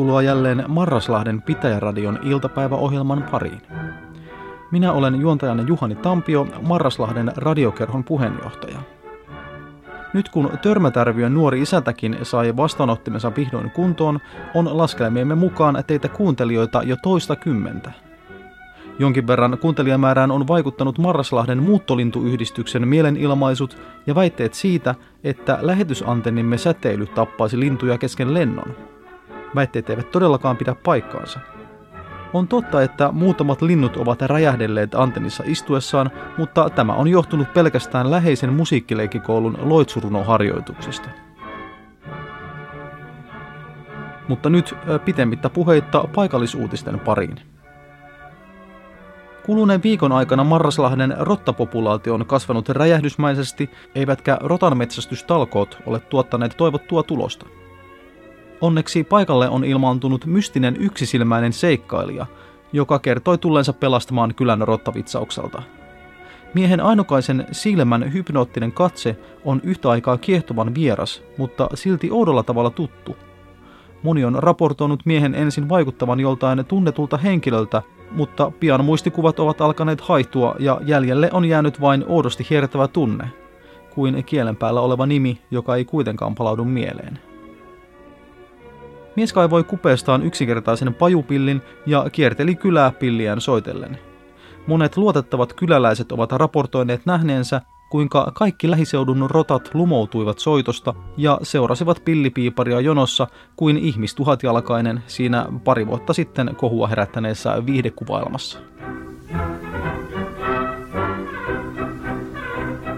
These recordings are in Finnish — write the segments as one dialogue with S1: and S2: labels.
S1: Tervetuloa jälleen Marraslahden Pitäjäradion iltapäiväohjelman pariin. Minä olen juontajanne Juhani Tampio, Marraslahden radiokerhon puheenjohtaja. Nyt kun Törmätärviön nuori isätäkin sai vastaanottimensa vihdoin kuntoon, on laskelmiemme mukaan teitä kuuntelijoita jo toista kymmentä. Jonkin verran kuuntelijamäärään on vaikuttanut Marraslahden muuttolintuyhdistyksen mielenilmaisut ja väitteet siitä, että lähetysantennimme säteily tappaisi lintuja kesken lennon. Väitteet eivät todellakaan pidä paikkaansa. On totta, että muutamat linnut ovat räjähdelleet antennissa istuessaan, mutta tämä on johtunut pelkästään läheisen musiikkileikikoulun loitsurunoharjoituksista. Mutta nyt pitemmittä puheitta paikallisuutisten pariin. Kuluneen viikon aikana Marraslahden rottapopulaatio on kasvanut räjähdysmäisesti, eivätkä rotanmetsästystalkoot ole tuottaneet toivottua tulosta. Onneksi paikalle on ilmaantunut mystinen yksisilmäinen seikkailija, joka kertoi tulleensa pelastamaan kylän rottavitsaukselta. Miehen ainokaisen silmän hypnoottinen katse on yhtä aikaa kiehtovan vieras, mutta silti oudolla tavalla tuttu. Moni on raportoinut miehen ensin vaikuttavan joltain tunnetulta henkilöltä, mutta pian muistikuvat ovat alkaneet haihtua ja jäljelle on jäänyt vain oudosti hiertävä tunne, kuin kielen päällä oleva nimi, joka ei kuitenkaan palaudu mieleen. Mies kaivoi kupeestaan yksinkertaisen pajupillin ja kierteli kylää pilliään soitellen. Monet luotettavat kyläläiset ovat raportoineet nähneensä, kuinka kaikki lähiseudun rotat lumoutuivat soitosta ja seurasivat pillipiiparia jonossa kuin ihmistuhatjalkainen siinä pari vuotta sitten kohua herättäneessä viihdekuvailmassa.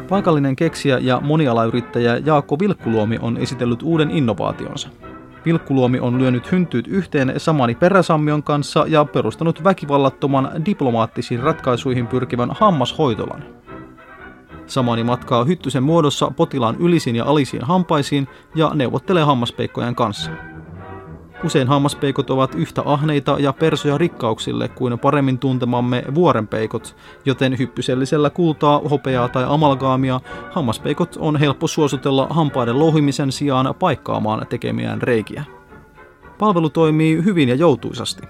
S1: Paikallinen keksijä ja monialayrittäjä Jaakko Vilkkuluomi on esitellyt uuden innovaationsa – Vilkkuluomi on lyönyt hyntyyt yhteen Samani Peräsammion kanssa ja perustanut väkivallattoman diplomaattisiin ratkaisuihin pyrkivän hammashoitolan. Samani matkaa hyttysen muodossa potilaan ylisiin ja alisiin hampaisiin ja neuvottelee hammaspeikkojen kanssa. Usein hammaspeikot ovat yhtä ahneita ja persoja rikkauksille kuin paremmin tuntemamme vuorenpeikot, joten hyppysellisellä kultaa, hopeaa tai amalgaamia hammaspeikot on helppo suositella hampaiden louhimisen sijaan paikkaamaan tekemiään reikiä. Palvelu toimii hyvin ja joutuisasti.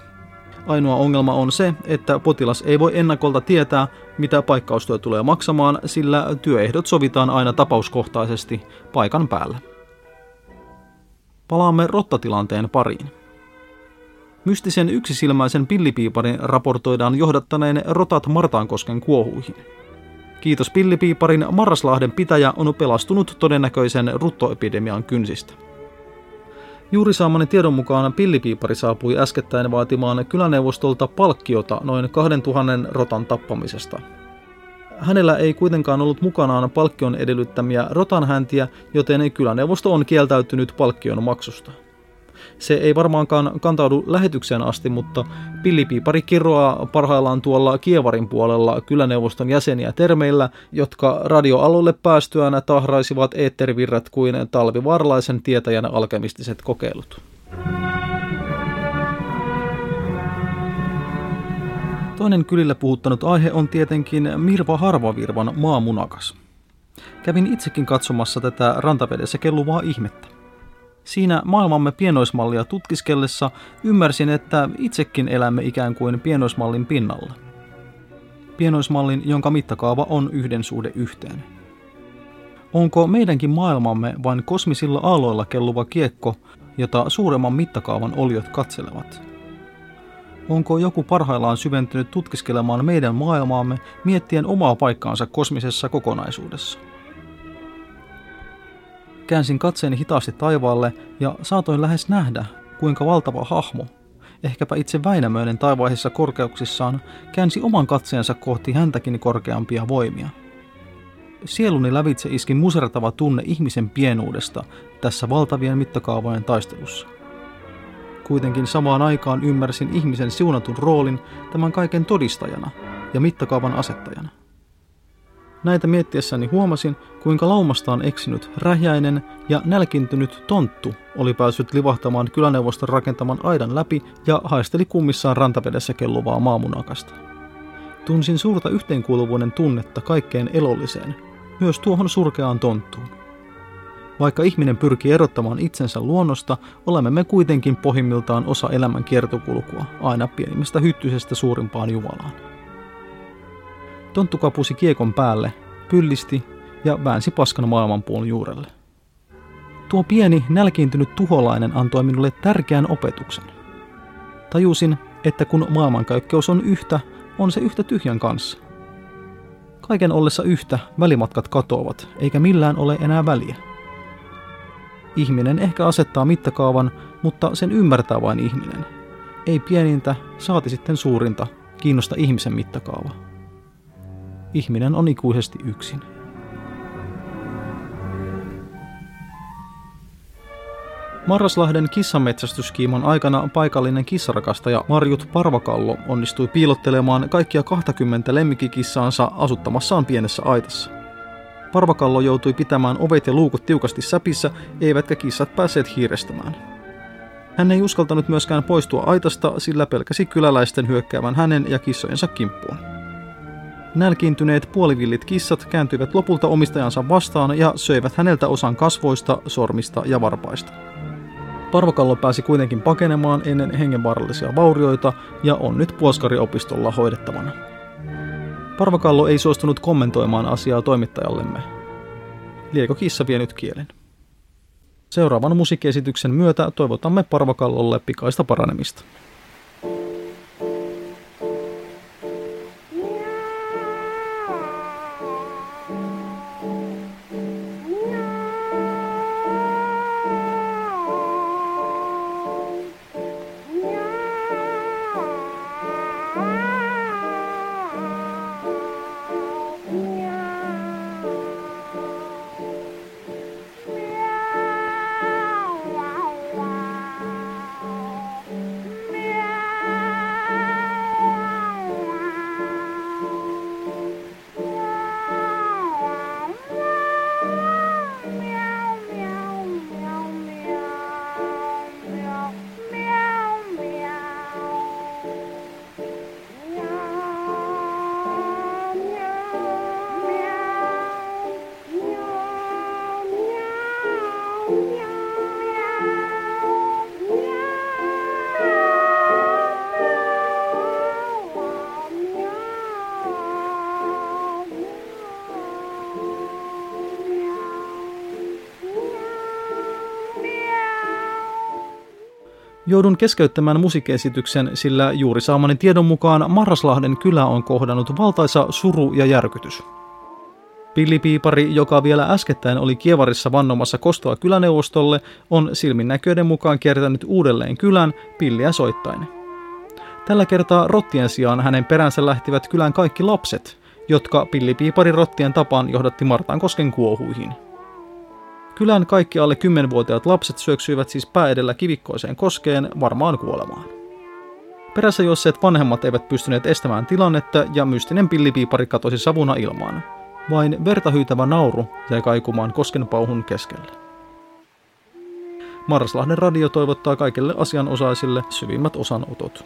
S1: Ainoa ongelma on se, että potilas ei voi ennakolta tietää, mitä paikkaustyö tulee maksamaan, sillä työehdot sovitaan aina tapauskohtaisesti paikan päällä palaamme rottatilanteen pariin. Mystisen yksisilmäisen pillipiiparin raportoidaan johdattaneen rotat Martaankosken kuohuihin. Kiitos pillipiiparin Marraslahden pitäjä on pelastunut todennäköisen ruttoepidemian kynsistä. Juuri saamani tiedon mukaan pillipiipari saapui äskettäin vaatimaan kyläneuvostolta palkkiota noin 2000 rotan tappamisesta – Hänellä ei kuitenkaan ollut mukanaan palkkion edellyttämiä rotanhäntiä, joten kyläneuvosto on kieltäytynyt palkkion maksusta. Se ei varmaankaan kantaudu lähetykseen asti, mutta pillipiipari kirroaa parhaillaan tuolla Kievarin puolella kyläneuvoston jäseniä termeillä, jotka radioalueelle päästyään tahraisivat eetterivirrat kuin talvivarlaisen tietäjän alkemistiset kokeilut. Toinen kylillä puhuttanut aihe on tietenkin Mirva Harvavirvan maamunakas. Kävin itsekin katsomassa tätä rantavedessä kelluvaa ihmettä. Siinä maailmamme pienoismallia tutkiskellessa ymmärsin, että itsekin elämme ikään kuin pienoismallin pinnalla. Pienoismallin, jonka mittakaava on yhden suhde yhteen. Onko meidänkin maailmamme vain kosmisilla aalloilla kelluva kiekko, jota suuremman mittakaavan oliot katselevat – Onko joku parhaillaan syventynyt tutkiskelemaan meidän maailmaamme miettien omaa paikkaansa kosmisessa kokonaisuudessa? Käänsin katseeni hitaasti taivaalle ja saatoin lähes nähdä, kuinka valtava hahmo, ehkäpä itse Väinämöinen taivaisissa korkeuksissaan, käänsi oman katseensa kohti häntäkin korkeampia voimia. Sieluni lävitse iski musertava tunne ihmisen pienuudesta tässä valtavien mittakaavojen taistelussa. Kuitenkin samaan aikaan ymmärsin ihmisen siunatun roolin tämän kaiken todistajana ja mittakaavan asettajana. Näitä miettiessäni huomasin, kuinka laumastaan eksynyt, rähjäinen ja nälkintynyt tonttu oli päässyt livahtamaan kyläneuvoston rakentaman aidan läpi ja haisteli kummissaan rantavedessä kelluvaa maamunakasta. Tunsin suurta yhteenkuuluvuuden tunnetta kaikkeen elolliseen, myös tuohon surkeaan tonttuun. Vaikka ihminen pyrkii erottamaan itsensä luonnosta, olemme me kuitenkin pohjimmiltaan osa elämän kiertokulkua, aina pienimmästä hyttyisestä suurimpaan Jumalaan. Tonttu kapusi kiekon päälle, pyllisti ja väänsi paskan maailmanpuun juurelle. Tuo pieni, nälkiintynyt tuholainen antoi minulle tärkeän opetuksen. Tajusin, että kun maailmankaikkeus on yhtä, on se yhtä tyhjän kanssa. Kaiken ollessa yhtä, välimatkat katoavat, eikä millään ole enää väliä. Ihminen ehkä asettaa mittakaavan, mutta sen ymmärtää vain ihminen. Ei pienintä, saati sitten suurinta, kiinnosta ihmisen mittakaava. Ihminen on ikuisesti yksin. Marraslahden kissametsästyskiimon aikana paikallinen kissarakastaja Marjut Parvakallo onnistui piilottelemaan kaikkia 20 lemmikkikissaansa asuttamassaan pienessä aitassa. Parvakallo joutui pitämään ovet ja luukut tiukasti säpissä, eivätkä kissat päässeet hiirestämään. Hän ei uskaltanut myöskään poistua aitasta, sillä pelkäsi kyläläisten hyökkäävän hänen ja kissojensa kimppuun. Nälkiintyneet puolivillit kissat kääntyivät lopulta omistajansa vastaan ja söivät häneltä osan kasvoista, sormista ja varpaista. Parvakallo pääsi kuitenkin pakenemaan ennen hengenvaarallisia vaurioita ja on nyt puoskariopistolla hoidettavana. Parvakallo ei suostunut kommentoimaan asiaa toimittajallemme. Liekö kissa vienyt kielen? Seuraavan musiikkiesityksen myötä toivotamme Parvakallolle pikaista paranemista. Joudun keskeyttämään musiikkiesityksen, sillä juuri saamani tiedon mukaan Marraslahden kylä on kohdannut valtaisa suru ja järkytys. Pillipiipari, joka vielä äskettäin oli Kievarissa vannomassa kostoa kyläneuvostolle, on silminnäköiden mukaan kiertänyt uudelleen kylän pilliä soittain. Tällä kertaa rottien sijaan hänen peränsä lähtivät kylän kaikki lapset, jotka pillipiipari rottien tapaan johdatti Martankosken kuohuihin – Kylän kaikki alle 10-vuotiaat lapset syöksyivät siis pää edellä kivikkoiseen koskeen varmaan kuolemaan. Perässä juosseet vanhemmat eivät pystyneet estämään tilannetta ja mystinen pillipiipari katosi savuna ilmaan. Vain verta hyytävä nauru jäi kaikumaan koskenpauhun keskelle. Marraslahden radio toivottaa kaikille asianosaisille syvimmät osanotot.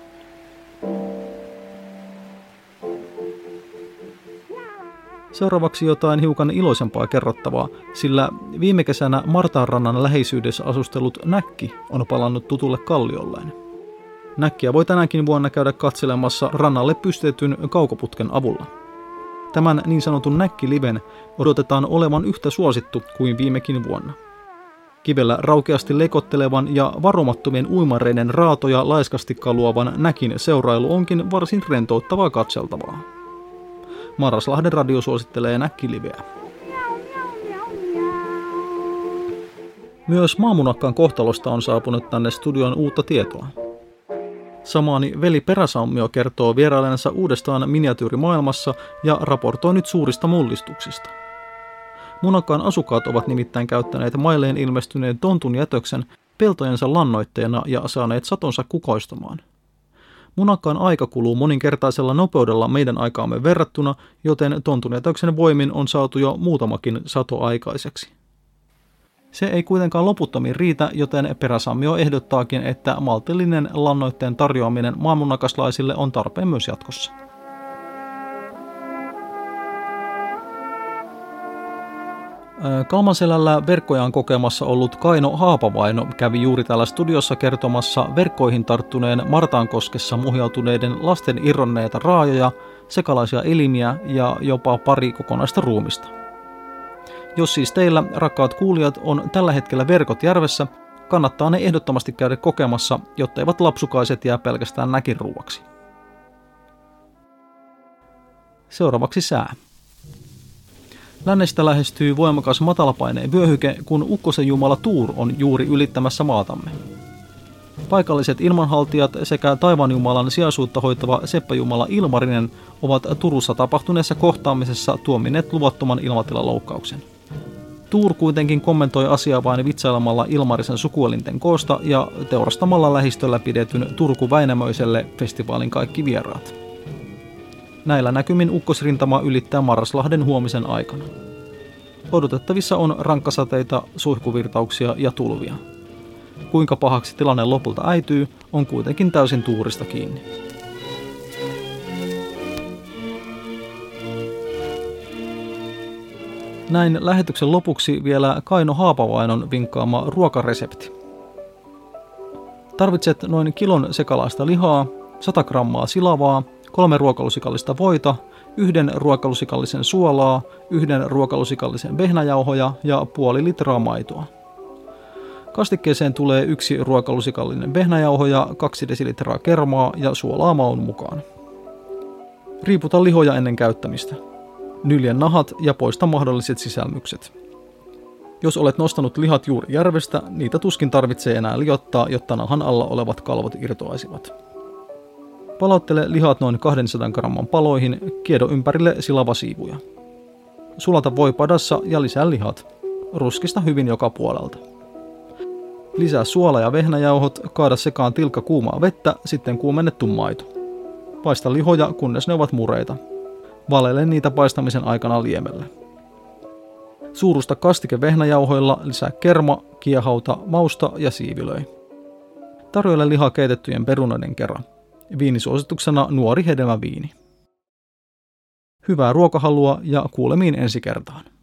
S1: Seuraavaksi jotain hiukan iloisempaa kerrottavaa, sillä viime kesänä Martaanrannan läheisyydessä asustellut Näkki on palannut tutulle kalliolleen. Näkkiä voi tänäkin vuonna käydä katselemassa rannalle pystytetyn kaukoputken avulla. Tämän niin sanotun Näkki-liven odotetaan olevan yhtä suosittu kuin viimekin vuonna. Kivellä raukeasti lekottelevan ja varomattomien uimareiden raatoja laiskasti kaluavan näkin seurailu onkin varsin rentouttavaa katseltavaa. Marraslahden radio suosittelee näkkiliveä. Myös maamunakkaan kohtalosta on saapunut tänne studion uutta tietoa. Samaani veli Peräsammio kertoo vierailensa uudestaan miniatyyrimaailmassa ja raportoi nyt suurista mullistuksista. Munakkaan asukkaat ovat nimittäin käyttäneet mailleen ilmestyneen tontun jätöksen peltojensa lannoitteena ja saaneet satonsa kukoistamaan – Munakkaan aika kuluu moninkertaisella nopeudella meidän aikaamme verrattuna, joten tontunjätöksen voimin on saatu jo muutamakin sato aikaiseksi. Se ei kuitenkaan loputtomiin riitä, joten Peräsammio ehdottaakin, että maltillinen lannoitteen tarjoaminen maanmunakaslaisille on tarpeen myös jatkossa. Kalmanselällä verkkojaan kokemassa ollut Kaino Haapavaino kävi juuri täällä studiossa kertomassa verkkoihin tarttuneen Martaankoskessa muhjautuneiden lasten irronneita raajoja, sekalaisia elimiä ja jopa pari kokonaista ruumista. Jos siis teillä, rakkaat kuulijat, on tällä hetkellä verkot järvessä, kannattaa ne ehdottomasti käydä kokemassa, jotta eivät lapsukaiset jää pelkästään näkinruuaksi. Seuraavaksi sää. Lännestä lähestyy voimakas matalapaineen vyöhyke, kun ukkosen jumala Tuur on juuri ylittämässä maatamme. Paikalliset ilmanhaltijat sekä taivanjumalan sijaisuutta hoitava seppäjumala Ilmarinen ovat Turussa tapahtuneessa kohtaamisessa tuomineet luvattoman ilmatilaloukkauksen. Tuur kuitenkin kommentoi asiaa vain vitsailemalla Ilmarisen sukuelinten koosta ja teurastamalla lähistöllä pidetyn Turku Väinämöiselle festivaalin kaikki vieraat. Näillä näkymin ukkosrintama ylittää Marraslahden huomisen aikana. Odotettavissa on rankkasateita, suihkuvirtauksia ja tulvia. Kuinka pahaksi tilanne lopulta äityy, on kuitenkin täysin tuurista kiinni. Näin lähetyksen lopuksi vielä Kaino Haapavainon vinkkaama ruokaresepti. Tarvitset noin kilon sekalaista lihaa, 100 grammaa silavaa, kolme ruokalusikallista voita, yhden ruokalusikallisen suolaa, yhden ruokalusikallisen vehnäjauhoja ja puoli litraa maitoa. Kastikkeeseen tulee yksi ruokalusikallinen vehnäjauhoja, kaksi desilitraa kermaa ja suolaa maun mukaan. Riiputa lihoja ennen käyttämistä. Nyljen nahat ja poista mahdolliset sisälmykset. Jos olet nostanut lihat juuri järvestä, niitä tuskin tarvitsee enää liottaa, jotta nahan alla olevat kalvot irtoaisivat. Palauttele lihat noin 200 gramman paloihin, kiedo ympärille silavasiivuja. Sulata voi padassa ja lisää lihat. Ruskista hyvin joka puolelta. Lisää suola ja vehnäjauhot, kaada sekaan tilkka kuumaa vettä, sitten kuumennettu maito. Paista lihoja, kunnes ne ovat mureita. Valele niitä paistamisen aikana liemellä. Suurusta kastike vehnäjauhoilla, lisää kerma, kiehauta, mausta ja siivilöi. Tarjoile liha keitettyjen perunoiden kerran. Viinisuosituksena nuori hedelmäviini. Hyvää ruokahalua ja kuulemiin ensi kertaan.